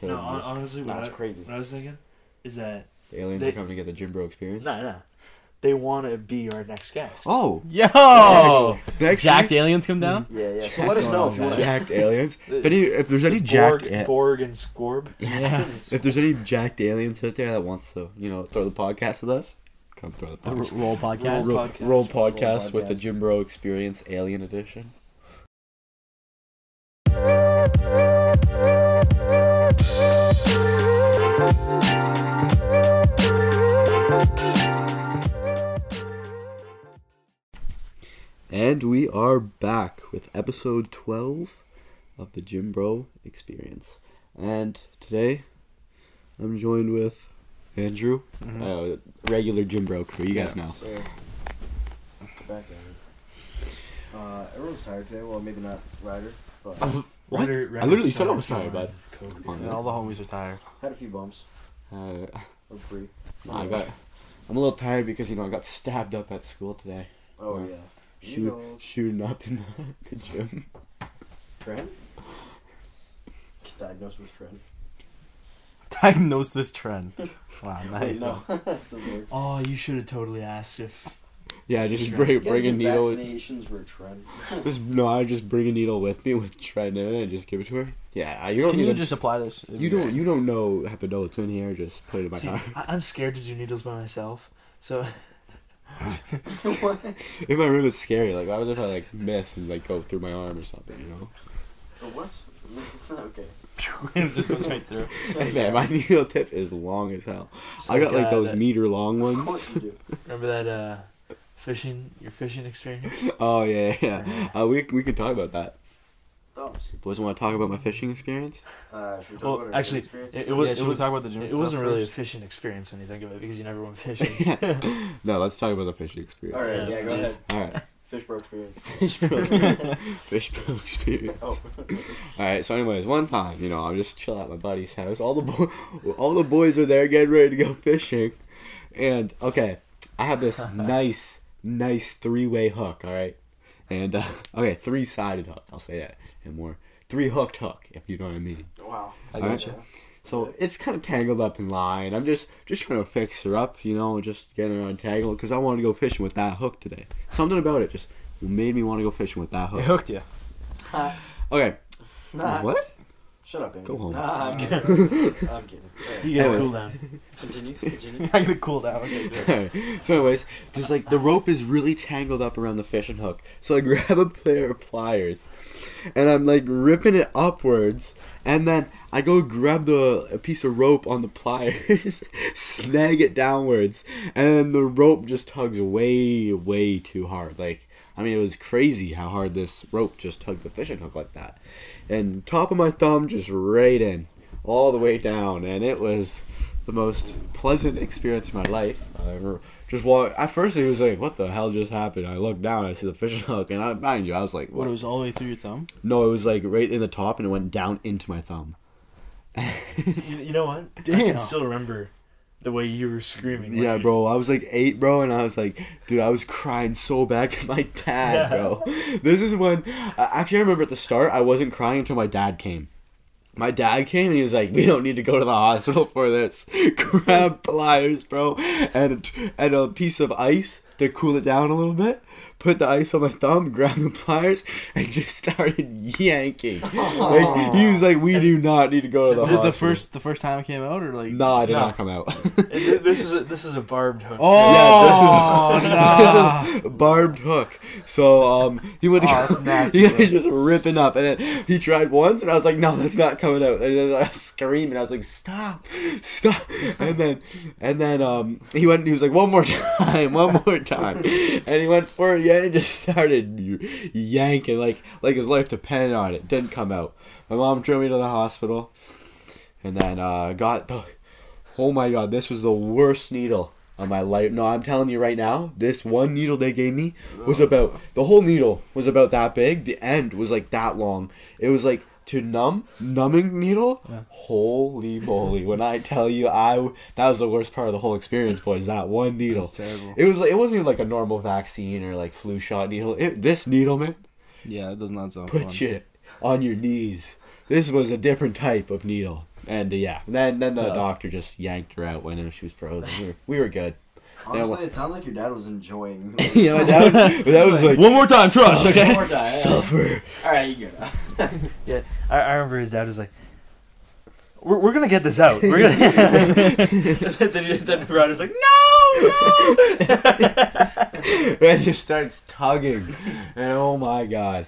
instead No, of hon- honestly, what, That's I, crazy. what I was thinking is that the aliens they- are coming to get the Gym Bro experience. no, no, they want to be our next guest. Oh, Yo! next Jacked week- aliens come down? Yeah, yeah. So Jacked let us know if you aliens. want. jacked aliens. It's- If, any, if there's any it's jacked, Borg, a- Borg and Scorb. Yeah. if there's any jacked aliens out there that wants to, you know, throw the podcast with us, come throw the The R- Roll podcast. Roll- Roll, podcast. roll podcast Roll with the. Gym Bro Experience Alien Edition. And we are back with episode 12 of the Gym Bro Experience. And today I'm joined with Andrew, uh, regular Gym Bro crew. You guys know. So, back at. Uh, everyone's tired today. Well, maybe not Ryder, but What? Ryder- I Ryder literally said I was tired, from bud. lines of coke. Come on, Yeah, man. all the homies are tired. had a few bumps Uh, or three. I got. I'm a little tired because you know I got stabbed up at school today. Oh Yeah. Yeah. You Shoot, know, shooting up in the, the gym. Trent. Diagnosed with Trent. Diagnose this trend. Wow, Wait, nice. no. That doesn't work. Oh, you should have totally asked if. Yeah, just Sure. bring bring a needle. With, vaccinations for a trend. just no, I just bring a needle with me with try in it and just give it to her. Yeah, you don't Can need you to- just apply this? You don't you don't know have to know what's in here. Just put it in my See, car. I- I'm scared to do needles by myself. So what? In my room, it's scary. Like, why would if I like miss and like go through my arm or something? You know? What? It's not okay. it just goes straight through. Hey Man, my needle tip is long as hell. just I got like uh, those that- meter long ones. Of ones. course you do. Remember that uh, fishing? Your fishing experience? Oh yeah, yeah. Uh, we we could talk about that. Thumbs. Boys, want to talk about my fishing experience? Uh, should we talk Well, about our actually, experience? it- it was- yeah, should we was- talk about the gym It stuff wasn't really a fishing experience when you think of it because you never went fishing. no, let's talk about the fishing experience. All right, Yeah, yeah, go please. ahead. All right. Fish bro experience. Fish bro, fish bro experience. Oh. All right. So, anyways, one time, you know, I'm just chill at my buddy's house. All the bo- all the boys are there getting ready to go fishing, and okay, I have this nice, nice three way hook. All right, and uh, okay, three sided hook. I'll say that, and more three hooked hook, if you know what I mean. Wow. I Alright. gotcha. So it's kind of tangled up in line. I'm just just trying to fix her up, you know, just getting her untangled because I wanted to go fishing with that hook today. Something about it just made me want to go fishing with that It hook. hooked you. Okay, Nah. what? Shut up, Amy. Go home. Nah, I'm kidding. I'm kidding. You get Anyway. a cool down. Continue. Continue. I gotta cool down. Okay, good. so, anyways, just like the rope is really tangled up around the fishing hook, so I grab a pair of pliers, and I'm like ripping it upwards, and then I go grab the a piece of rope on the pliers, snag it downwards, and then the rope just tugs way, way too hard. Like, I mean, it was crazy how hard this rope just tugged the fishing hook like that, and top of my thumb just right in, all the way down, and it was the most pleasant experience of my life. I ever just walk. At first, it was like, "What the hell just happened?" I looked down, I see the fishing hook, and I, mind you, I was like, What, "What?" it was all the way through your thumb? no, it was like right in the top, and it went down into my thumb. You, you know what? I can still remember the way you were screaming. Yeah, bro. I was like eight, bro, and I was like, dude, I was crying so bad because my dad, bro. This is when, uh, actually, I remember at the start, I wasn't crying until my dad came. My dad came and he was like, "We don't need to go to the hospital for this. Grab pliers, bro, and and a piece of ice to cool it down a little bit. Put the ice on my thumb, grab the pliers, and just started yanking. Like, he was like, "We do not need to go to the Was it hospital." the first the first time it came out or like? No, I did No. not come out. And this is a, this is a barbed hook. Oh Yeah, no! This is barbed hook. So um, he went. Oh, that's nasty, he was just ripping up, and then he tried once, and I was like, "No, that's not coming out." And then I was screaming. I was like, "Stop, stop!" And then, and then um, he went. He was like, "One more time, one more time," and he went for it and just started yanking like like his life depended on it. Didn't come out. My mom drove me to the hospital, and then uh, got the. Oh my god, this was the worst needle of my life. No, I'm telling you right now, this one needle they gave me was about the whole needle was about that big. The end was like that long. It was like to numb, numbing needle. Yeah. Holy moly! When I tell you, I that was the worst part of the whole experience. boys. that one needle? That's terrible. It was like it wasn't even like a normal vaccine or like flu shot needle. It, this needle, man, Yeah, it does not sound put fun. you on your knees this was a different type of needle. And uh, yeah, then then the doctor just yanked her out when uh, she was frozen. We were, we were good. Honestly, it sounds like your dad was enjoying. you know, that was, that was like One more time, trust, One okay? more time. suffer. All right, you go. Yeah, I, I remember his dad was like, "We're, we're gonna get this out. We're gonna." then, he- then Ryder's like, "No, no." and just starts tugging, and oh my god,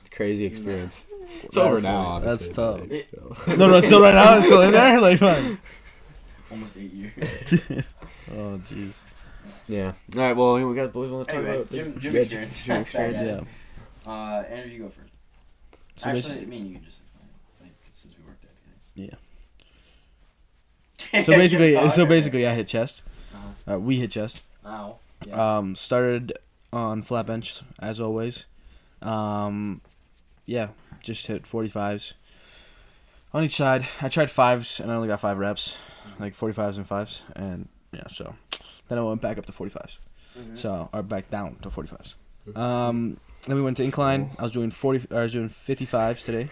it's crazy experience. It's over That's now. funny. That's obviously, tough. but, No, no, it's still right now. It's still in there. Like, fine. Almost eight years. Oh, jeez. Yeah. All right. Well, we got boys want to talk Anyway, about gym- the- gym yeah, experience. Gym experience. Yeah. Uh, Andrew, you go first. So Actually, I mean, you can just explain it, like, since we worked at so basically, so basically, I hit chest. Uh-huh. Uh, we hit chest. Ow. Yeah. Um, started on flat bench as always. Um, yeah, just hit forty fives on each side. I tried fives and I only got five reps, like forty fives and fives, and yeah. So then I went back up to forty fives. Mhm. So or back down to forty fives. Um, then we went to incline. I was doing forty. I was doing fifty fives today.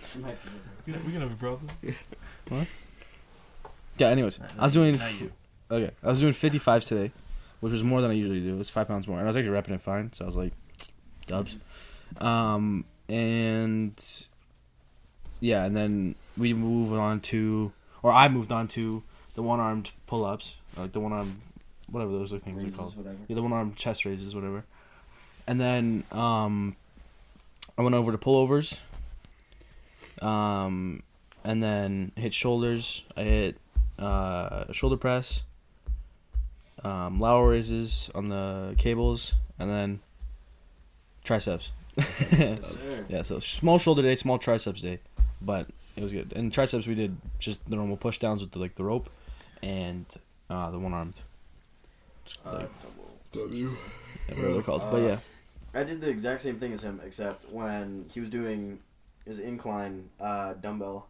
This might be- we gonna have a problem. What? Yeah. Anyways, I was doing. Not you. Okay, I was doing 55s today, which was more than I usually do. It was five pounds more, and I was actually repping it fine. So I was like, dubs. Um, and yeah, and then we moved on to, or I moved on to the one-armed pull-ups, like the one-armed, whatever those are things are called. whatever. Yeah, the one-armed chest raises, whatever. And then um, I went over to pullovers. Um, and then hit shoulders. I hit uh, shoulder press, um, lateral raises on the cables, and then triceps. Yeah, so small shoulder day, small triceps day, but it was good. And triceps we did just the normal push downs with the, like the rope, and uh, the one armed, Uh, W. whatever they're called. but Uh, yeah, I did the exact same thing as him, except when he was doing his incline uh, dumbbell,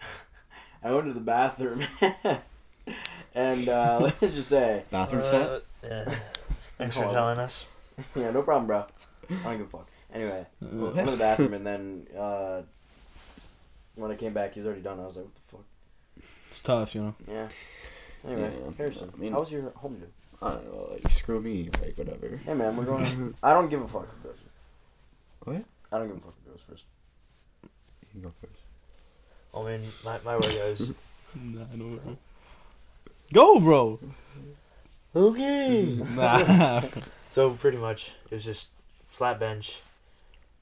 I went to the bathroom, and uh, let's just say, Bathroom set. Uh, yeah. Thanks for telling us. yeah, no problem, bro. I don't give a fuck. Anyway, Uh, went to the bathroom, and then uh, when I came back, he was already done. I was like, what the fuck? It's tough, you know. Yeah. Anyway, Yeah, Harrison, I mean- how was your home dude? I don't know. Like, screw me. Like whatever. Hey man, we're going. I don't give a fuck who goes. What? I don't give a fuck who goes first. You can go first. I mean, my my workouts. Nah, I know. Go, bro. Okay. Nah. So pretty much, it was just flat bench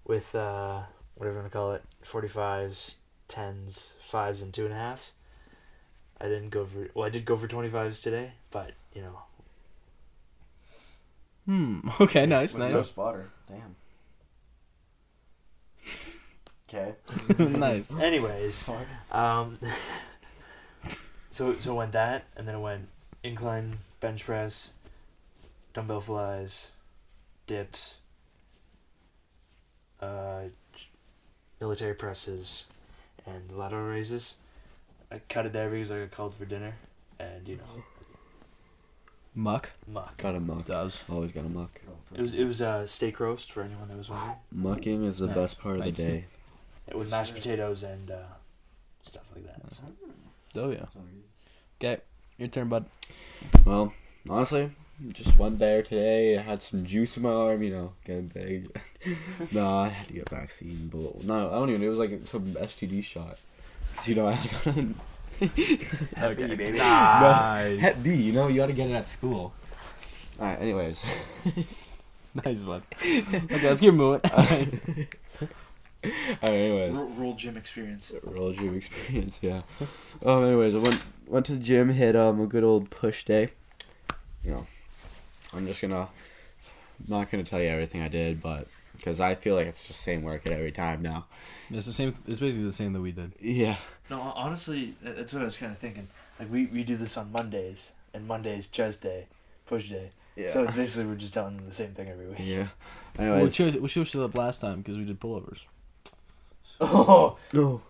with uh, whatever you want to call it, forty fives, tens, fives, and two and a halves. I didn't go for well, I did go for twenty fives today, but you know, hmm. Okay. Nice. With Nice. no spotter. Damn. Okay. nice. anyways, um, so so it went that, and then it went incline bench press, dumbbell flies, dips, uh, military presses, and lateral raises. I cut it there because I got called for dinner, and you know, Muck. muck. Got a muck. Does. Always got a muck. It was it was uh, steak roast for anyone that was wondering, Mucking is the Nice. best part of the Nice. day. with mashed potatoes and uh, stuff like that. So. Oh yeah. Okay. Your turn, bud. Well, honestly, just went there today. I had some juice in my arm, you know, getting big. no, I had to get a vaccine, but no, I don't even. It was like some STD shot. 'Cause, you know, I got Okay, baby. Nice. Hep B. You know, you got to get it at school. All right. Anyways, nice one. Okay, let's keep moving. all right. Anyways, Roll gym experience. roll gym experience. Yeah. Um. Anyways, I went went to the gym, hit um a good old push day. You know, I'm just gonna not gonna tell you everything I did, but because I feel like it's the same workout every time now. it's the same. It's basically the same that we did. Yeah. No, honestly, that's what I was kind of thinking. Like we, we do this on Mondays, and Monday's chest day, push day. Yeah. So it's basically we're just telling them the same thing every week. yeah. Well, we Anyways. chose, we chose up last time because we did pullovers. Oh. No.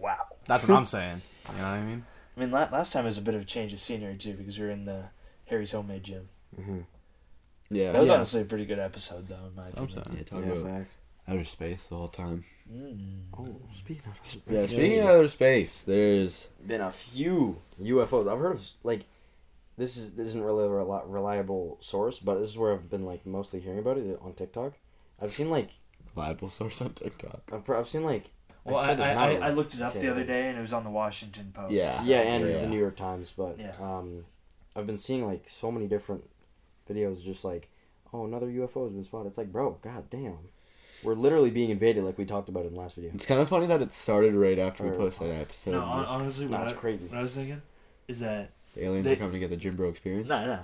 Wow. That's what I'm saying. You know what I mean? I mean, la- last time was a bit of a change of scenery too because we were in the Harry's homemade gym. hmm Yeah. That was Yeah. honestly a pretty good episode, though, in my I'm opinion. sorry. Yeah, talk Yeah, about fact. outer space the whole time. Oh, speaking of space. Yeah, speaking of outer space, there's been a few UFOs. I've heard of like this is this isn't really a reli- reliable source, but this is where I've been like mostly hearing about it on TikTok. I've seen like reliable source on TikTok. I've, pro- I've seen like Well, I, said I, it's I, not I a- looked it up okay. the other day and it was on the Washington Post. Yeah. yeah, and Yeah. the New York Times, but Yeah. um, I've been seeing like so many different videos, is just like oh another UFO has been spotted. It's like bro, god damn, we're literally being invaded, like we talked about in the last video. It's kind of funny that it started right after we Or- posted that episode. No, hon- honestly, No, what, it's I, crazy. what I was thinking is that the aliens they- are coming to get the Gym Bro experience. no, no,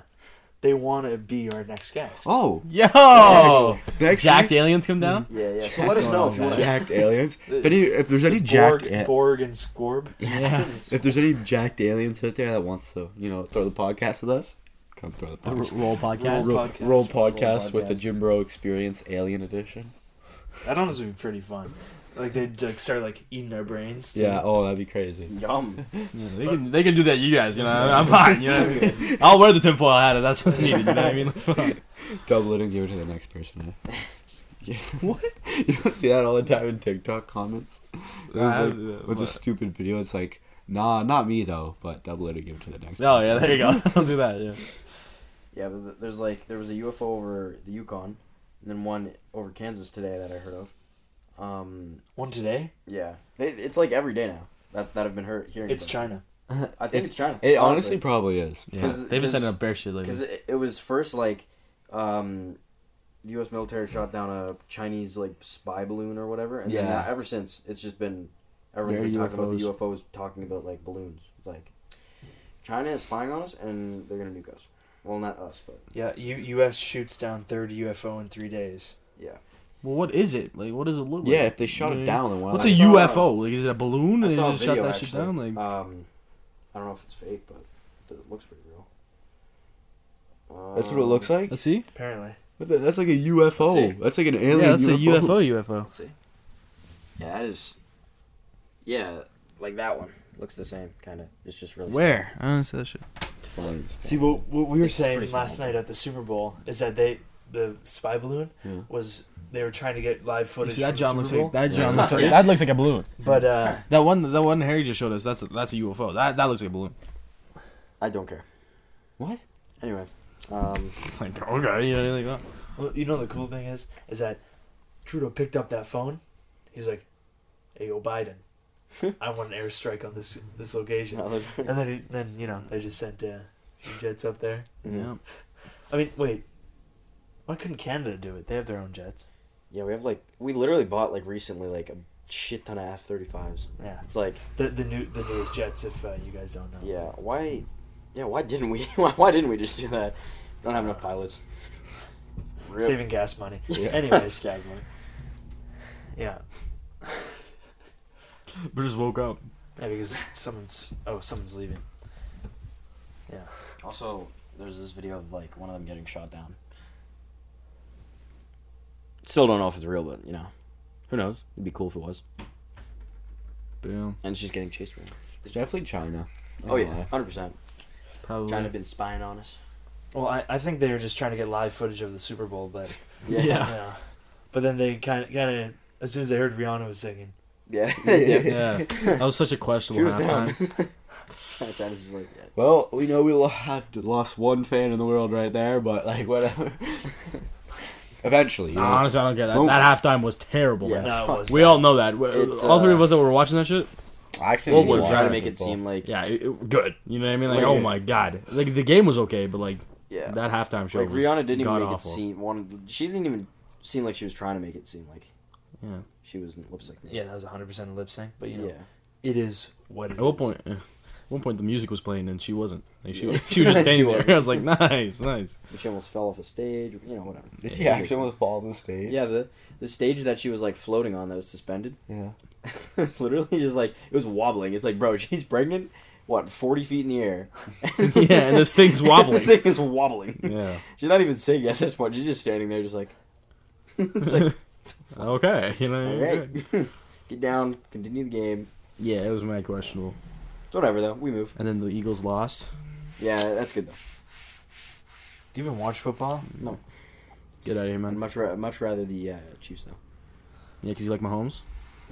they want to be our next guest. Oh, Yo, next jacked week- aliens come down. Yeah, yeah. So Yes, let us know if you want jacked aliens. It's- But if there's any it's jacked, Borg, a- Borg and Scorb. Yeah. if there's any jacked aliens out there that wants to, you know, throw the podcast with us, come throw the The r- podcast. roll podcast. Roll Roll, podcast. roll podcast with the podcast. Gym Bro Experience Alien Edition. That honestly would be pretty fun. Like they'd like start like eating our brains. too. Yeah. Oh, that'd be crazy. Yum. Yeah, they can they can do that. You guys, you know, I'm fine. You know, what I mean? I'll wear the tinfoil hat if that's what's needed. You know what I mean? Double it and give it to the next person. Eh? Yeah. What? You don't see that all the time in TikTok comments. It I was have- like, what's a what? stupid video? It's like, nah, not me though, but double it and give it to the next. Oh person. yeah, there you go. I'll do that. Yeah. Yeah, but there's like there was a UFO over the Yukon, and then one over Kansas today that I heard of. Um, One today. yeah, it, it's like every day now that that I've been heard, hearing. It's about. China. I think it's, China. It honestly probably is. Yeah. 'Cause- They've been sending up bear shit lately. because it, it was first like, um, the U.S. military shot down a Chinese like spy balloon or whatever, and then Yeah. now, ever since it's just been everyone's Very been talking about the UFOs. UFOs, talking about like balloons. It's like China is spying on us, and they're gonna nuke us. Well, not us, but Yeah. U- U.S. shoots down third UFO in three days. yeah. Well, what is it? Like, what does it look like? Yeah, if they shot You know it what I mean? down, then why What's not? saw- UFO? Like, is it a balloon I and they saw a just shot video that shit actually. down? Like, Um, I don't know if it's fake, but it looks pretty real. That's what it looks like. let's see. Apparently. What the- That's like a UFO. Let's see. That's like an alien. yeah, that's a UFO. UFO. UFO. Let's see. Yeah, that is. Yeah, like that one looks the same, kind of. It's just really. Where? I don't see that shit. Fine. See, what, what we were It's saying pretty last small. night at the Super Bowl is that they the spy balloon Yeah. was they were trying to get live You footage. see that from John the looks Super like Bowl. that. John looks like that looks like a balloon. But uh, That one, that one Harry just showed us. That's a, that's a UFO. That that looks like a balloon. I don't care. What? Anyway, um, It's like okay, yeah, like that. well, you know the cool thing is is that Trudeau picked up that phone. He's like, "Hey, yo, Biden, I want an airstrike on this this location." no, And then he, then you know they just sent uh, jets up there. Yeah. I mean, wait, why couldn't Canada do it? They have their own jets. yeah, we have like we literally bought like recently like a shit ton of F thirty fives. Yeah, It's like the the new the newest jets. If uh, you guys don't know. yeah, why, yeah, why didn't we? Why, why didn't we just do that? We Don't have enough pilots. Rip. saving gas money. Yeah. Anyways, Gag money. yeah, But just woke up. yeah, because someone's oh someone's leaving. Yeah, Also, there's this video of like one of them getting shot down. Still don't know if it's real, but you know, who knows? It'd be cool if it was. Boom. And she's getting chased around. It's definitely China. Oh yeah, hundred percent. Probably. China been spying on us. well, I, I think they were just trying to get live footage of the Super Bowl, but Yeah. yeah, but then they kind of kind of as soon as they heard Rihanna was singing, Yeah. Yeah. That was such a She questionable was halftime. China's just like, yeah. Well, we know we lost one fan in the world right there, but like whatever. Eventually, No, honestly, I don't get that. Nope. That halftime was terrible. Yeah. no, it was We all know that. We- It, all three uh, of us that were watching that shit. I actually What didn't was trying to make it seem like Yeah, it, it- good. You know what I mean? Like, Like- oh my god, like the game was okay, but like yeah. that halftime show like was Rihanna didn't even make awful. it seem one. She didn't even seem like she was trying to make it seem like Yeah. she was lip syncing. Yeah, that was 100 percent lip sync, but you know, yeah. it is what it At one point, at one point, the music was playing and she wasn't. Like she, Yeah. was, she was just She standing there. I was like, nice, nice. And she almost fell off a stage. You know, whatever. Did she actually almost fall off the stage? Yeah, the the stage that she was like floating on that was suspended. Yeah. it's literally just like it was wobbling. It's like, bro, she's pregnant. What, forty feet in the air? Yeah, and this thing's wobbling. this thing is wobbling. Yeah. She's not even singing at this point. She's just standing there, just like, it's like, okay, you know. all right, get down, continue the game. Yeah, it was mad questionable. It's whatever though. We move. And then the Eagles lost. Yeah, that's good though. Do you even watch football? No, Get out of here, I'd man. much ra- much rather the uh, Chiefs though. Yeah, because you like Mahomes.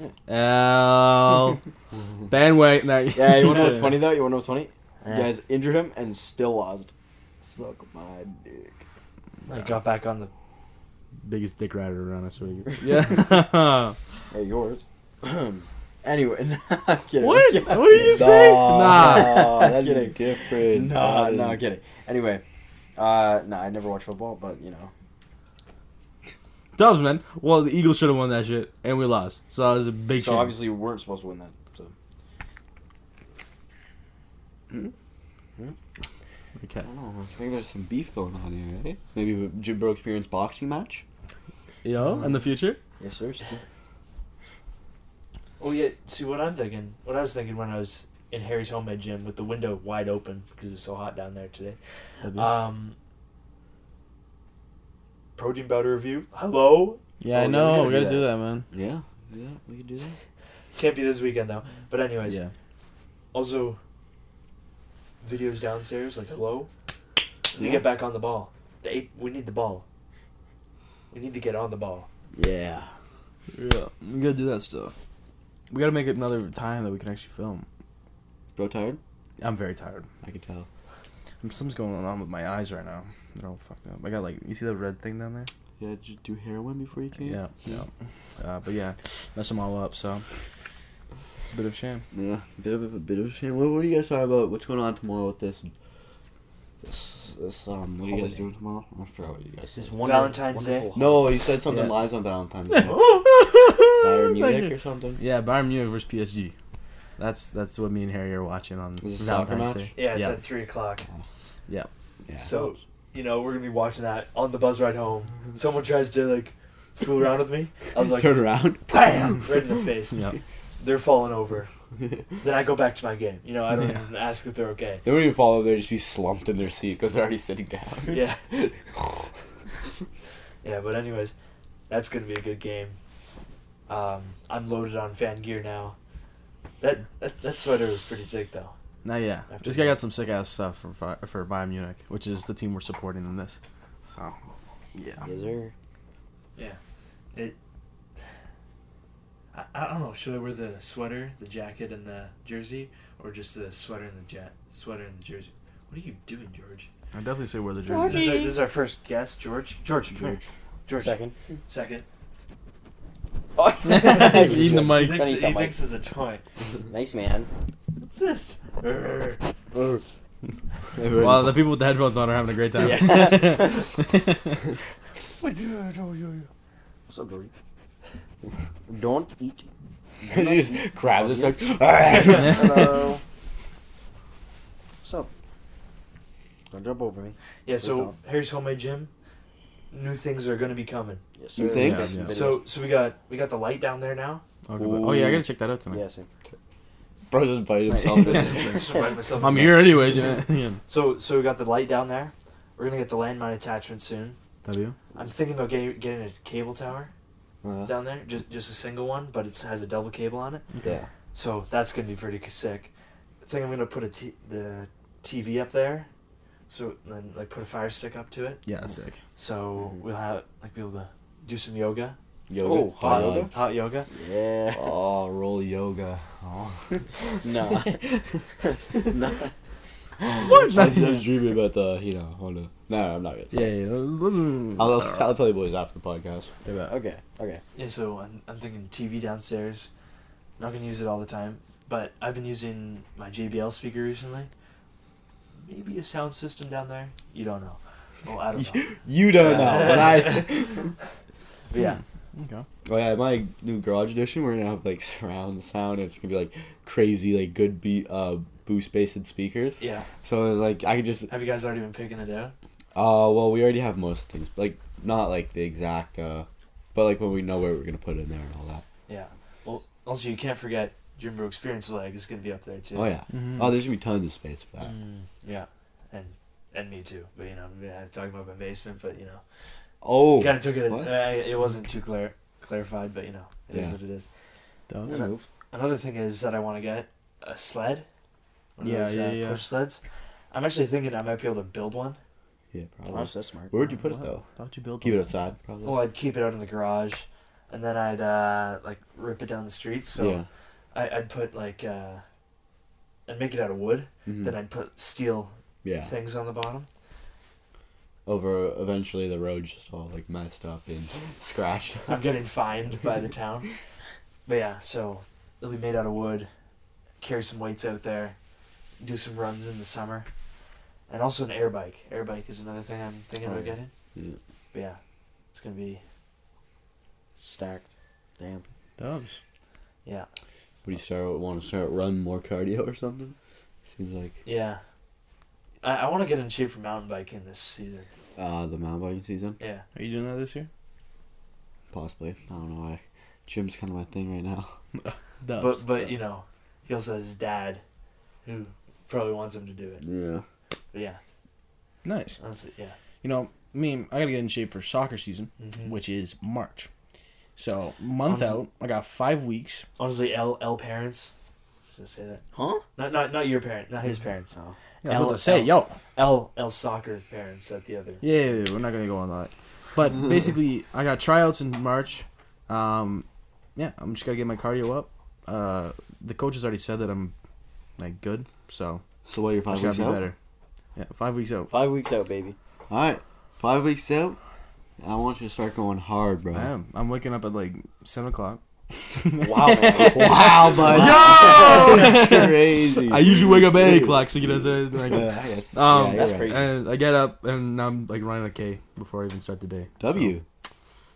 Yeah. L bandwagon. No, Yeah, you wanna know what's funny though? You wanna know what's funny? Yeah. You guys injured him and still lost. Suck my dick. I got back on the. Biggest dick rider around. I swear. to God. Yeah. Hey, yours. anyway, I'm kidding. What? Kidding. What did you say? Nah, Nah. That's kidding. different. No, no, I'm kidding. Anyway, uh, no, I never watched football, but you know, Dubs, man. Well, the Eagles should have won that shit, and we lost. So it was a big so shame. obviously we weren't supposed to win that. So Okay. I don't know. I think there's some beef going on here, eh? Maybe a Gym Bro Experience boxing match? Yo, in the future. yes, sir. Oh yeah. See what I'm thinking. What I was thinking when I was in Harry's homemade gym with the window wide open because it was so hot down there today. Um. Protein powder review. Hello. yeah, oh, I know. we We gotta gotta do do that, man. Yeah. Yeah, we can do that. Can't be this weekend though. But anyways. Yeah. Also. Videos downstairs. Like hello. We Yeah. get back on the ball. The eight, we need the ball. We need to get on the ball. Yeah. Yeah. We gotta do that stuff. We gotta make it another time that we can actually film. Bro tired? I'm very tired. I can tell. Something's going on with my eyes right now. They're all fucked up. I got like, you see that red thing down there? Yeah, did you do heroin before you came? Yeah, yeah. Uh, but yeah, mess them all up. So it's a bit of a shame. Yeah, bit of a, bit of a shame. What, what are you guys talking about? What's going on tomorrow with this? This, this um, what are you guys doing tomorrow? I forgot what you guys This said. wonder- Valentine's Day? No, you said something Yeah. live on Valentine's Day. Bayern Thank Munich or something. Yeah, Bayern Munich versus PSG. That's that's what me and Harry are watching on Is it Valentine's match? Day. Yeah, it's yeah. at three o'clock. Yeah. So, you know, we're gonna be watching that on the bus ride home. Someone tries to like fool around with me. I was like, turn around. bam, right in the face. Yeah. They're falling over. Then I go back to my game. You know, I don't Yeah. even ask if they're okay. They won't even follow. They just be slumped in their seat because they're already sitting down. Yeah. yeah, but anyways, that's gonna be a good game. Um, I'm loaded on fan gear now. That, that that sweater was pretty sick though. Now, yeah, After this guy that. got some sick ass stuff for Fi- for Bayern Munich, which is the team we're supporting in this. So, yeah. Yes, sir. It. I, I don't know. Should I wear the sweater, the jacket, and the jersey, or just the sweater and the jet sweater and the jersey? What are you doing, George? I definitely say wear the This jersey. is, our, this is our first guest, George. George, come here. George. Second. Second. Oh, He's eating the He mic. thinks, Don't he mic. thinks it's a toy. Nice man. What's this? Urgh. Well, the people with the headphones on are having a great time. What's up, Dory? Don't eat. he just grabs it. Starts, Hello. What's up? Don't jump over me. Yeah, Please so don't. Harry's homemade gym. New things are gonna be coming. Yes, You sir. think? Yeah, yeah. So so we got we got the light down there now. Oh, okay, but- oh yeah, I gotta check that out tonight. Yes, sir. Bro just bited himself. Just invite myself I'm in. here anyways. Yeah. yeah. So so we got the light down there. We're gonna get the landmine attachment soon. W. I'm thinking about getting getting a cable tower Uh, down there, just just a single one, but it has a double cable on it. yeah. So that's gonna be pretty sick. I think I'm gonna put a t- the TV up there, so then like put a fire stick up to it. Yeah, that's sick. So Mhm. we'll have like be able to do some yoga, Yoga. Oh, hot Uh, yoga? hot yoga. Yeah. Oh, roll yoga. Oh. Nah. nah. What? I was just dreaming about the, you know, hold on. No, I'm not good. Yeah, yeah. Listen. I'll, I'll, I'll tell you boys after the podcast. Okay. Okay. Yeah, so I'm, I'm thinking TV downstairs. Not gonna use it all the time, but I've been using my JBL speaker recently. Maybe a sound system down there. You don't know. Well, I don't know. You don't know, but I. But yeah, Okay. Oh yeah, my new garage edition. We're gonna have like surround sound. It's gonna be like crazy, like good beat, uh, boost based speakers. yeah. So like I could just. Have you guys already been picking it out? Uh, well, we already have most things, like not like the exact, uh, but like when we know where we're gonna put it in there and all that. Yeah. Well, also you can't forget Gym Bro Experience Leg is gonna be up there too. Oh yeah. Mhm. Oh, there's gonna be tons of space for that. Mm, yeah. And and me too. But you know, yeah, I'm talking about my basement, but you know, Oh. kind of took it. Uh, it wasn't too clear clarified, but you know, it is Yeah. what it is. Dope. Good move. Another thing is that I want to get a sled. One Yeah, those, yeah, uh, yeah. Push sleds. I'm actually thinking I might be able to build one. Yeah, Oh, probably. that's, that's smart. Where would you put it though? How'd you build Keep it outside, probably. Well, I'd keep it out in the garage. and then I'd uh, like rip it down the street. So yeah. I, I'd put like uh, I'd make it out of wood. Mhm. Then I'd put steel yeah. things on the bottom. Over eventually the road just all like messed up and scratched. I'm getting fined by the town. But yeah, so it'll be made out of wood. Carry some weights out there. Do some runs in the summer. And also an air bike. Air bike is another thing I'm thinking Oh, about yeah. getting. Yeah. But yeah, it's gonna be Stacked. Damn. Dubs. yeah Would you start want to start run more cardio or something? Seems like yeah. I, I want to get in shape for mountain biking this season. uh the mountain biking season. Yeah. Are you doing that this year? Possibly. I don't know. I gym's kind of my thing right now. Dubs. But but you know, he also has his dad, who probably wants him to do it. Yeah. But yeah, Nice. honestly, yeah. You know, I mean, I gotta get in shape for soccer season, Mhm. which is March. So month Honestly- out, I got five weeks. Honestly, L L parents. Should I say that? Huh? Not not not your parent, not his parents. Oh. Yeah, I was about to say, L- yo, L L soccer parents at the other. Yeah, yeah, yeah, we're not gonna go on that. But basically, I got tryouts in March. Um, yeah, I'm just gotta get my cardio up. Uh, the coach has already said that I'm like good, so So what? You're five just weeks gotta be out. better. Yeah, five weeks out. Five weeks out, baby. All right. Five weeks out. I want you to start going hard, bro. I am. I'm waking up at like seven o'clock. Wow, man. Wow, bud. Yo! That's crazy. I usually wake up at eight o'clock, so you know, so, like, Yeah, I. Um, Yeah, that's right. crazy. and I get up and I'm like running a K before I even start the day. W.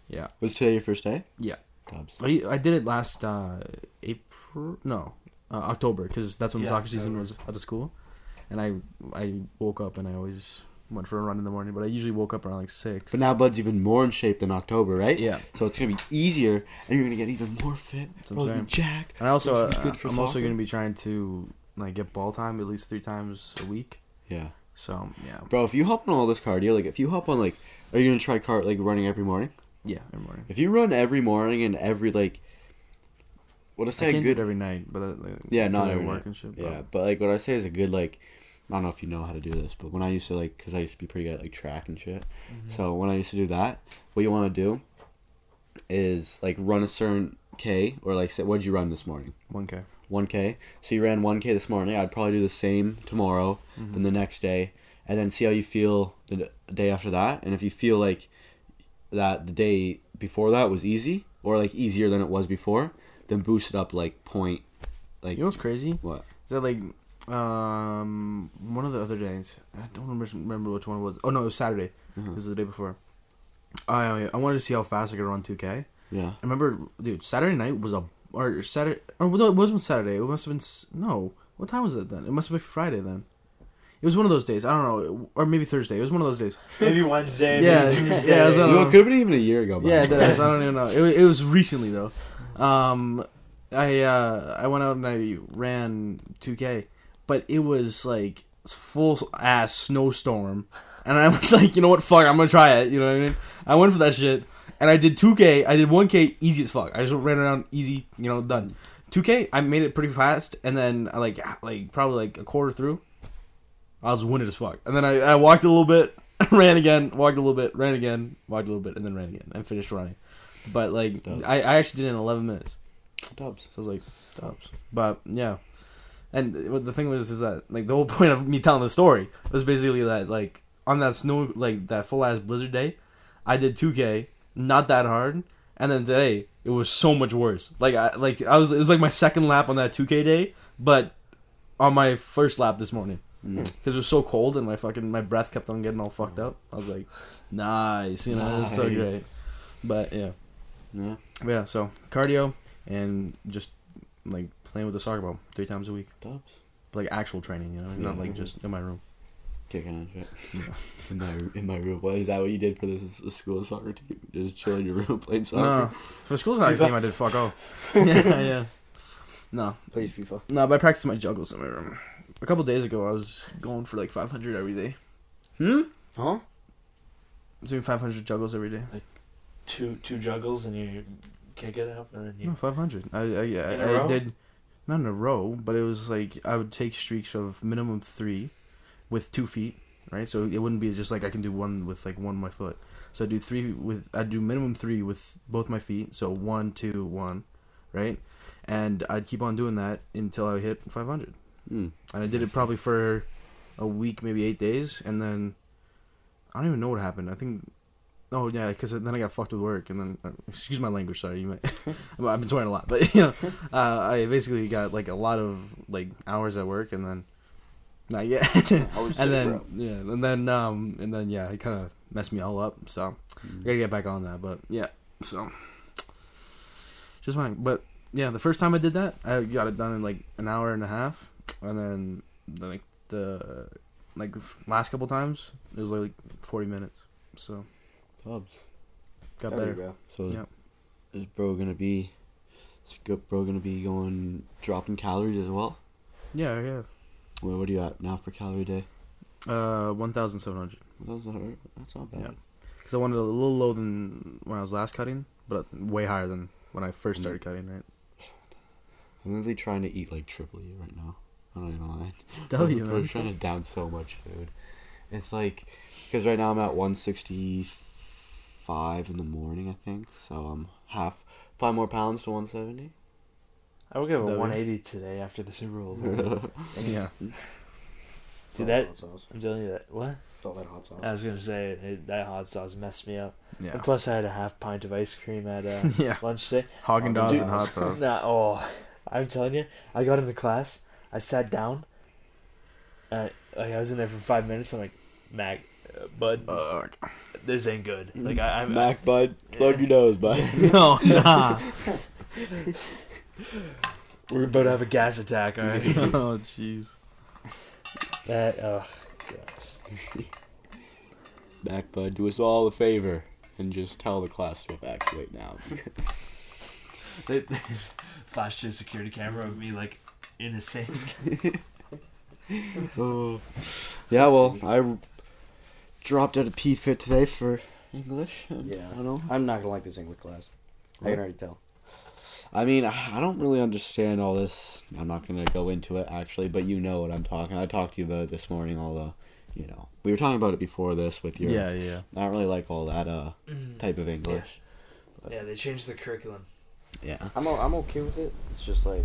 yeah. Was today your first day? Yeah. Dubs. I, I did it last uh, April. No, uh, October because that's when Yeah, soccer season October. was at the school, and I I woke up and I always went for a run in the morning, but I usually woke up around like six. But now Bud's even more in shape than October, right? yeah, So it's gonna be easier, and you're gonna get even more fit. That's what I'm Probably saying. jacked. and I also uh, I'm also gonna be trying to like get ball time at least three times a week. Yeah, So yeah, bro. If you hop on all this cardio, like if you hop on like, are you gonna try car like running every morning? yeah, every morning. If you run every morning and every like, what I I say a can't do good it every night, but uh, like, Yeah, not every work night. and shit. Yeah, but- but like what I say is a good like. I don't know if you know how to do this, but when I used to like, cause I used to be pretty good at like track and shit. Mm-hmm. So when I used to do that, what you want to do is like run a certain K or like say, what'd you run this morning? one k. One K. So you ran one K this morning. I'd probably do the same tomorrow, Mm-hmm. then the next day, and then see how you feel the day after that. And if you feel like that the day before that was easy or like easier than it was before, then boost it up like point. Like You know what's crazy? what? Is that like um one of the other days? I don't remember remember which one it was. Oh no, it was Saturday. Mhm. This is the day before. I I wanted to see how fast I could run 2K. Yeah. I remember, dude. Saturday night was a or Saturday or no, it wasn't Saturday. It must have been s- no. What time was it then? It must have been Friday then. It was one of those days. I don't know, or maybe Thursday. It was one of those days. Maybe Wednesday, Yeah, maybe yeah, Tuesday. it was on- You know, it could have been even a year ago. Yeah, it is. I don't even know. It, it was recently though. Um, I uh, I went out and I ran 2K, but it was like full ass snowstorm, and I was like, you know what, fuck, I'm gonna try it. You know what I mean? I went for that shit, and I did 2K. I did 1K easy as fuck. I just ran around easy, you know, done. 2K, I made it pretty fast, and then I like like probably like a quarter through, I was winded as fuck, and then I, I walked a little bit, ran again, walked a little bit, ran again, walked a little bit, and then ran again, and finished running. But like. I, I actually did it in 11 minutes. Dubs. So I was like, stops. But yeah, and what the thing was is that like the whole point of me telling the story was basically that like on that snow like that full ass blizzard day, I did 2K, not that hard, and then today it was so much worse. Like I like I was it was like my second lap on that 2K day, but on my first lap this morning Mm. because it was so cold and my fucking my breath kept on getting all fucked up. I was like, nice, you know, it was so great. But yeah. Yeah. Yeah, so cardio and just like playing with the soccer ball three times a week, Dubs. like actual training, you know, not like just in my room. Kicking and shit. in my in my room. What is that? What you did for this, this school soccer team? Just chilling in your room playing soccer. No, for school soccer FIFA? team, I did fuck all. yeah, yeah. No, Plays FIFA. no, but I practiced my juggles in my room. A couple days ago, I was going for like 500 every day. Hmm. Huh? Doing 500 juggles every day. Two two juggles and you kick it up and then you No, 500. I I, In a I, I row? did not in a row, but it was like I would take streaks of minimum three, with two feet, right? So it wouldn't be just like I can do one with like one of my foot. So I do three with I do minimum three with both my feet. So one, two, one, right? And I'd keep on doing that until I hit 500. Mm. And I did it probably for a week, maybe eight days, and then I don't even know what happened. I think. Oh yeah, because then I got fucked with work, and then uh, excuse my language. Sorry, you might. I've been swearing a lot, but you know, uh, I basically got like a lot of like hours at work, and then not yet. Sick, and then bro. yeah, and then um, and then yeah, it kind of messed me all up. So I gotta get back on that, but yeah, so just fine. But yeah, the first time I did that, I got it done in like an hour and a half, and then like the like last couple times it was like forty minutes. So Dubs. got There better. go. So Yeah. is bro gonna be? Is bro gonna be going dropping calories as well? Yeah, yeah. What, what are you at now for calorie day? Uh, one thousand seven hundred. That's not, that's not bad. Yeah. Because I wanted a little lower than when I was last cutting, but way higher than when I first started cutting. Right. I'm literally trying to eat like triple you right now. I don't even lie. W, I'm, man. trying to down so much food. It's like, because right now I'm at 165 in the morning, I think. So I'm half, five more pounds to 170. I will give a W. 180 today after the Super Bowl. Yeah. It's all that- hot sauce. I'm telling you that. What? It's all that hot sauce. I was gonna say it, that hot sauce messed me up. Yeah. And plus, I had a half pint of ice cream at uh, yeah. lunch today. Haagen Dazs Dude. and hot sauce. Nah, oh, I'm telling you, I got into class. I sat down. Uh, like I was in there for five minutes. I'm like, Mac, bud, Ugh. this ain't good. Like I, I'm. Mac, bud, plug your nose, bud. no, nah. we're about to have a gas attack. All right. oh, jeez. that. Oh, Mac, bud, do us all a favor and just tell the class to evacuate now. they, they flashed to a security camera of me like in a sink. oh. Yeah, well, I dropped out of P Fit today for English. and Yeah. I don't know. I'm not gonna like this English class. I can already tell. I mean, I I don't really understand all this. I'm not gonna go into it actually, but you know what I'm talking. I talked to you about it this morning. Although, you know, we were talking about it before this with your. Yeah, yeah. I don't really like all that uh type of English. Yeah, they changed the curriculum. Yeah. I'm o- I'm okay with it. It's just like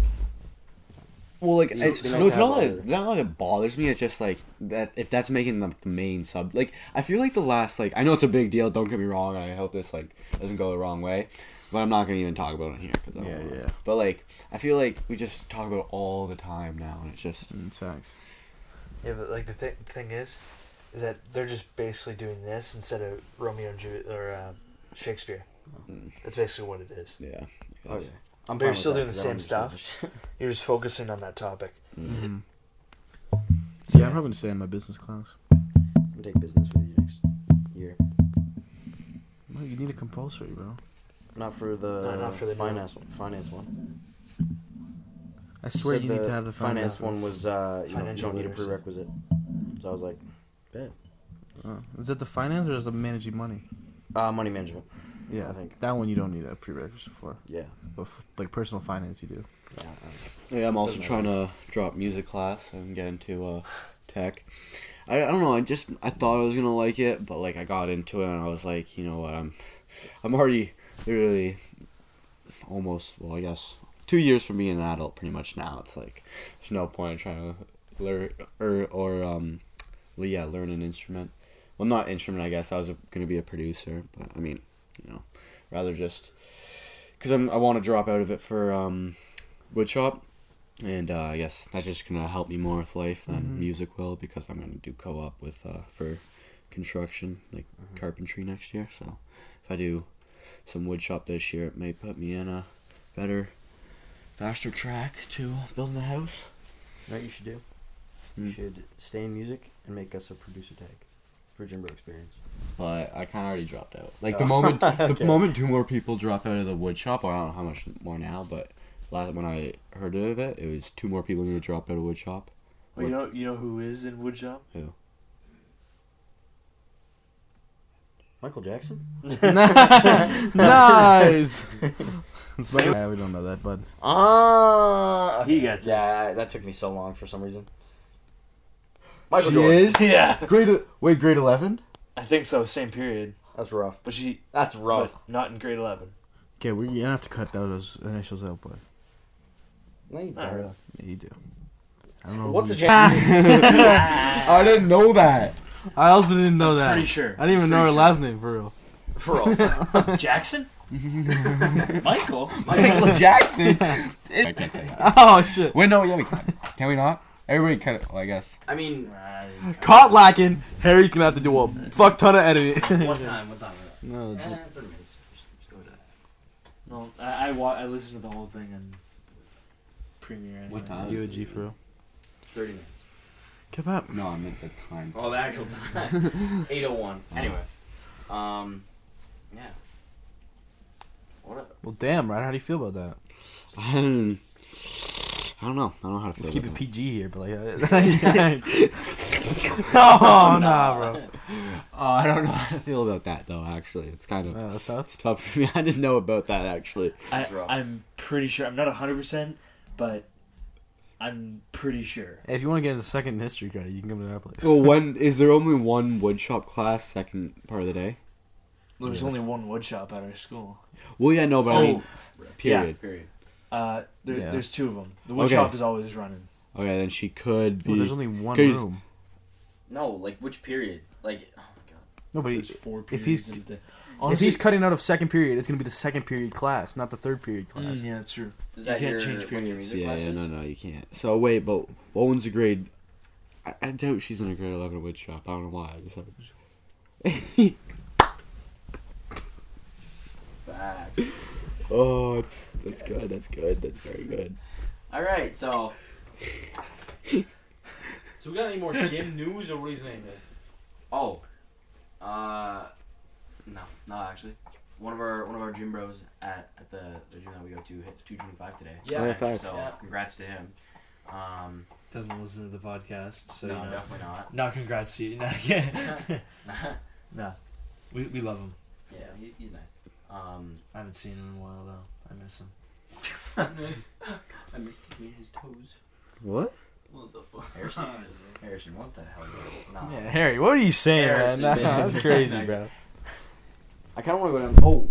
Well, like It's it's, nice no, it's not other- like not like it bothers me. It's just like that if that's making the, the main sub. Like I feel like the last like I know it's a big deal. Don't get me wrong. I hope this like doesn't go the wrong way, but I'm not gonna even talk about it here. Cause I don't Yeah, wanna- yeah. But like I feel like we just talk about it all the time now, and it's just Mm, It's facts. Yeah, but like the thing, thing is, is that they're just basically doing this instead of Romeo and Juliet or um, Shakespeare. mm, That's basically what it is. yeah. oh yeah. I'm But you're still that, doing the same stuff. You're just focusing on that topic. Mm. Mm-hmm. So yeah, I'm probably gonna stay in my business class. I'm gonna take business with you next year. No, you need a compulsory, bro. Not for the No, not for the finance one. Finance one. I swear Said you need to have the finance finance. one was uh you, know, you don't need a prerequisite. So I was like, Oh. Is that the finance or is it managing money? uh, money management. Yeah, I think. that one you don't need a prerequisite for. Yeah. But f- like personal finance, you do. Yeah. Yeah, I'm also Doesn't trying to drop music class and get into uh, tech. I, I don't know. I just I thought I was gonna like it, but like I got into it and I was like, you know what? I'm I'm already literally almost well, I guess two years from being an adult, pretty much now. It's like there's no point in trying to learn or or um, yeah, learn an instrument. Well, not instrument, I guess. I was gonna be a producer, but I mean, you know, rather just because I'm I want to drop out of it for um, woodshop and uh, I guess that's just gonna help me more with life than Mhm. music will because I'm gonna do co-op with uh, for construction like Mhm. carpentry next year. So if I do some woodshop this year, it may put me in a better, faster track to building a house. You know what you should do? Hmm. You should stay in music and make us a producer tag for Jimbo Experience. But I kind of already dropped out. Like the Oh. moment, the Okay. moment two more people drop out of the woodshop, or I don't know how much more now, but last when I heard of it, it was two more people need to drop out of woodshop. Well, you know, you know who is in woodshop? Who? Michael Jackson? nice. Yeah, we don't know that, but Ah, He gets it. Yeah, that took me so long for some reason. Michael She Jordan. is? Yeah, Grade wait, grade eleven? I think so. Same period, That's rough. but she That's rough. not in grade eleven. Okay, we're gonna have to cut those initials out, but No, you Alright. don't. yeah, you do. I don't know. What's who the chance? I didn't know that. I also didn't know that. Pretty sure. I didn't even know her Pretty last name for real. For real. sure. Jackson. Michael. Michael Jackson. I can't say that. Oh shit! Wait, no, yeah, we can. Can we not? Everybody can. Well, I guess. I mean, Caught lacking. Harry's gonna have to do a fuck ton of editing. one time, one time. no, Eh, 30 minutes. Just, just go with that. No, I I, wa- I listened to the whole thing on Premiere. Anyway. What time? you a G for real. 30 minutes. Keep up. No, I meant the time. Oh, the actual time. 801. Anyway. Um, yeah. What a, Well, damn, right? How do you feel about that? I don't, I don't know. I don't know how to feel. Let's keep it about PG here, but like, oh nah, bro. that. Oh, I don't know how to feel about that though. Actually, it's kind of Uh, that's tough. it's tough for me. I didn't know about that actually. I, I'm pretty sure. I'm not hundred percent, but I'm pretty sure. If you want to get into second history credit, you can come to that place. So when is there only one woodshop class second part of the day? There's Yes. only one woodshop at our school. Well, yeah, no, but I mean, period. period. Uh, there, Yeah. there's two of them. The wood Okay. shop is always running. Okay, then she could be. Well, there's only one Cause- room. No, like which period? Like, oh my god. No, but There's four if he's- in the day. if he's cutting out of second period, it's gonna be the second period class, not the third period class. Mm, yeah, that's true. Is You that can't your, change when your periods. music yeah, class yeah, no, no, you can't. So wait, but what one's a grade? I, I doubt she's in a grade eleven woodshop. I don't know why. I just have- Facts. Oh, it's, that's good. That's good. That's very good. All right, so So we got any more gym news, or what are you saying? oh, uh, no, no, actually, one of our one of our gym bros at, at the, the gym that we go to hit two twenty five today. Yeah. Oh, facts. So Yeah. congrats to him. Um, Doesn't listen to the podcast, so no, you know. definitely not. Not congrats to you. Not, yeah. no, we we love him. yeah, he, he's nice. Um, I haven't seen him in a while though. I miss him. I missed his toes. What? What the fuck? Harrison, Harrison, what the hell? Bro? No. Yeah, Harry, what are you saying, Harrison, man? man. that's crazy, bro. I kind of want to go down. Oh,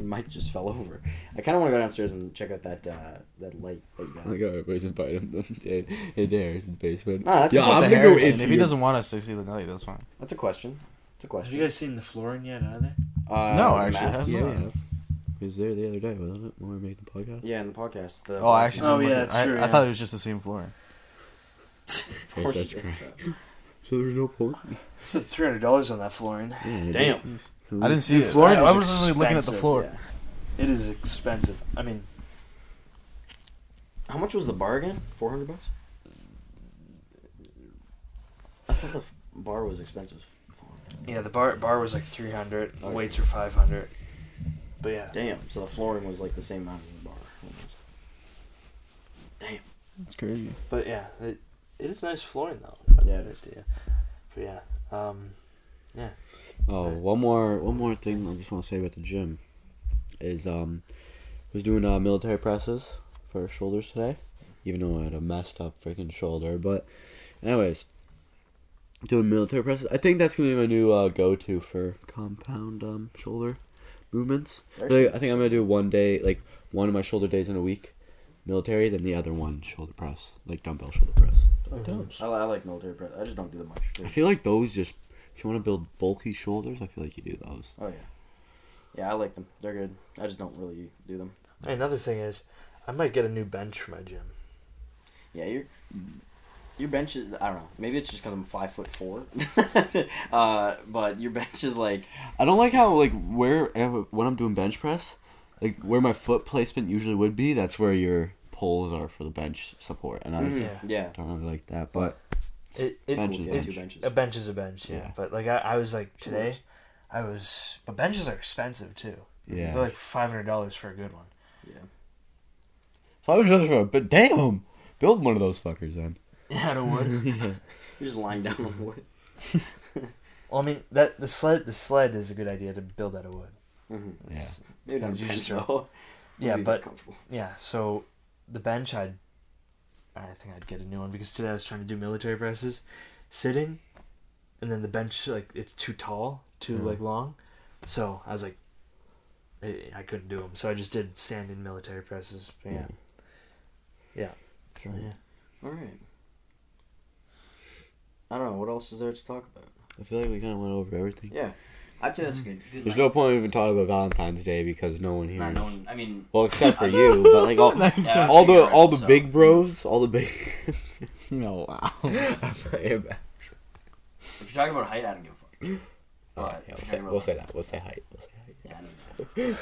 Mike just fell over. I kind of want to go downstairs and check out that uh, that light that you got. Like, oh, everybody's invited him in, in there in the basement. No, that's Yeah, I'm gonna the go Harrison- into if he your- doesn't want us to see the night, that's fine. That's a question. It's a question. Have you guys seen the flooring yet? Either? Uh, No, the actually, math? Have Yeah, not. he was there the other day, wasn't it? When we were making the podcast. Yeah, in the podcast. The Oh, I actually. Oh, yeah, that's I, true, I yeah. thought it was just the same floor. Of course course, that's correct. So there's no point. Spent three hundred dollars on that flooring. Yeah, Damn. is. I didn't see Dude, it. flooring I, I is was literally looking at the floor. Yeah. It is expensive. I mean, How much was the bar again? Four hundred bucks. I thought the f- bar was expensive. Yeah, the bar bar was like three hundred. Okay. Weights were five hundred. But yeah, Damn. So the flooring was like the same amount as the bar. almost. It's crazy. but yeah, it, it is nice flooring though. Yeah, it is. Yeah. But yeah, um, Oh, one more one more thing I just want to say about the gym is um was doing uh, military presses for shoulders today, even though I had a messed up freaking shoulder. But anyways, doing military presses. I think that's gonna be my new uh, go to for compound um shoulder movements. Like, I think I'm gonna do one day, like one of my shoulder days in a week, military, then the other one shoulder press, like dumbbell shoulder press. I, li- I like military press. I just don't do them much. I feel like those just if you want to build bulky shoulders, I feel like you do those. Oh yeah. Yeah, I like them. They're good. I just don't really do them. Hey, another thing is, I might get a new bench for my gym. Yeah, your your bench is I don't know. Maybe it's just because I'm five foot four. uh, but your bench is like I don't like how like where when I'm doing bench press, like where my foot placement usually would be, that's where your poles are for the bench support, and I Mhm. Yeah. yeah. don't really like that. But It, it, Bench is Yeah, bench. two benches. a bench is a bench. Yeah, Yeah. but like I, I was like today. I was. But benches are expensive too. yeah, They're like five hundred dollars for a good one. Yeah. five hundred dollars for a but damn, build one of those fuckers then. Yeah, it would. yeah. You're just lying down on wood. well, I mean that the sled the sled is a good idea to build out of wood. Mm-hmm. Yeah. Maybe not a bench though. Yeah, but yeah. So the bench, I'd I think I'd get a new one because today I was trying to do military presses, sitting, and then the bench like it's too tall, too Yeah. like long, so I was like, I, I couldn't do them. So I just did standing military presses. But yeah, yeah. So yeah. All right. I don't know what else is there to talk about. I feel like we kind of went over everything. Yeah, I'd say that's mm-hmm. good. good There's night. no point in even talking about Valentine's Day because no one here. Not no one. I mean, Well, except for you, but like all, Yeah, all the you're all the so- big bros, all the big. No, wow. I'm playing back. if you're talking about height, I don't give a fuck. All right, yeah, we'll, say, we'll say that. We'll say height. We'll say height. Yeah,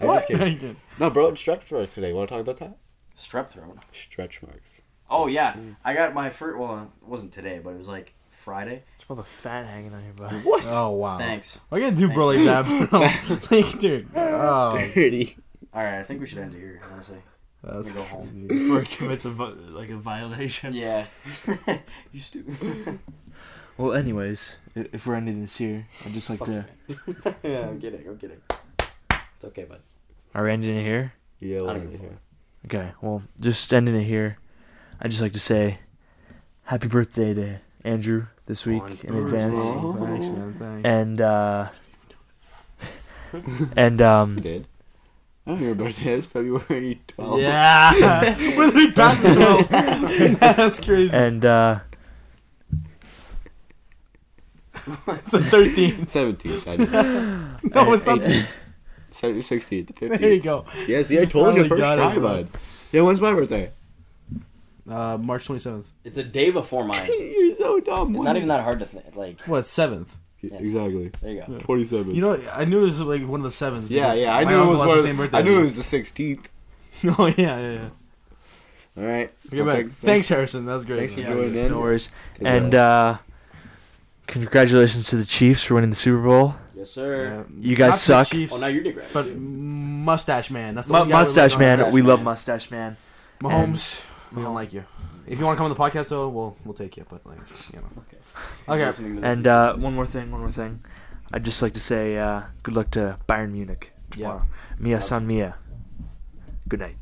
I know. I'm just kidding. No, bro, stretch marks today. Want to talk about that? Strep throat. Stretch marks. Oh yeah, mm. I got my first. Well, it wasn't today, but it was like Friday. It's all the fat hanging on your butt. What? Oh wow. Thanks. What are you gonna do, bro, like that, bro? like, dude. Oh, Dirty. All right, I think we should end it here. Honestly. that's Let me go home. Before it commits a like a violation. Yeah. you stupid. Well, anyways, if we're ending this here, I'd just like Fuck to. you, man. yeah, I'm kidding. I'm kidding. It's okay, bud. Are we ending it here? Yeah, we'll I end it here. Okay, well, just ending it here. I'd just like to say happy birthday to Andrew this week On in advance. Oh. Thanks, man. Thanks. And, uh, and, um, You did. Oh, your birthday is February 12th. yeah. We're literally past the 12. That's crazy. and, uh, it's the 13th. 17th. I. No, it's not. and- Se- 16th, There you go. Yeah, see, I told you finally first got it, try, bro. bud. Yeah, when's my birthday? Uh, March 27th. It's a day before mine. You're so dumb. It's not even that hard to think. Like, What, 7th? Yeah, Exactly. there you go. 27th. You know, I knew it was like one of the sevens. yeah, yeah, I knew it was one the same birthday. I knew it was the 16th. oh yeah, yeah, yeah. All right. Okay, Well, but thank- thanks, Harrison. That was great. Thanks for Yeah, joining in. no worries. Good And, uh, congratulations to the Chiefs for winning the Super Bowl. Yes, sir. Yeah. You guys Not the suck. Chiefs, Oh, now you did great. but mustache man. That's the Mu- one we mustache man, Mustache we love Man. Mustache Man. Mahomes, we don't like you. If you want to come on the podcast, though, we'll we'll take you. But like, you know. Okay. Okay. Listening to this. And uh, one more thing, one more thing. I'd just like to say uh, good luck to Bayern Munich tomorrow. Mia San Mia. Good night.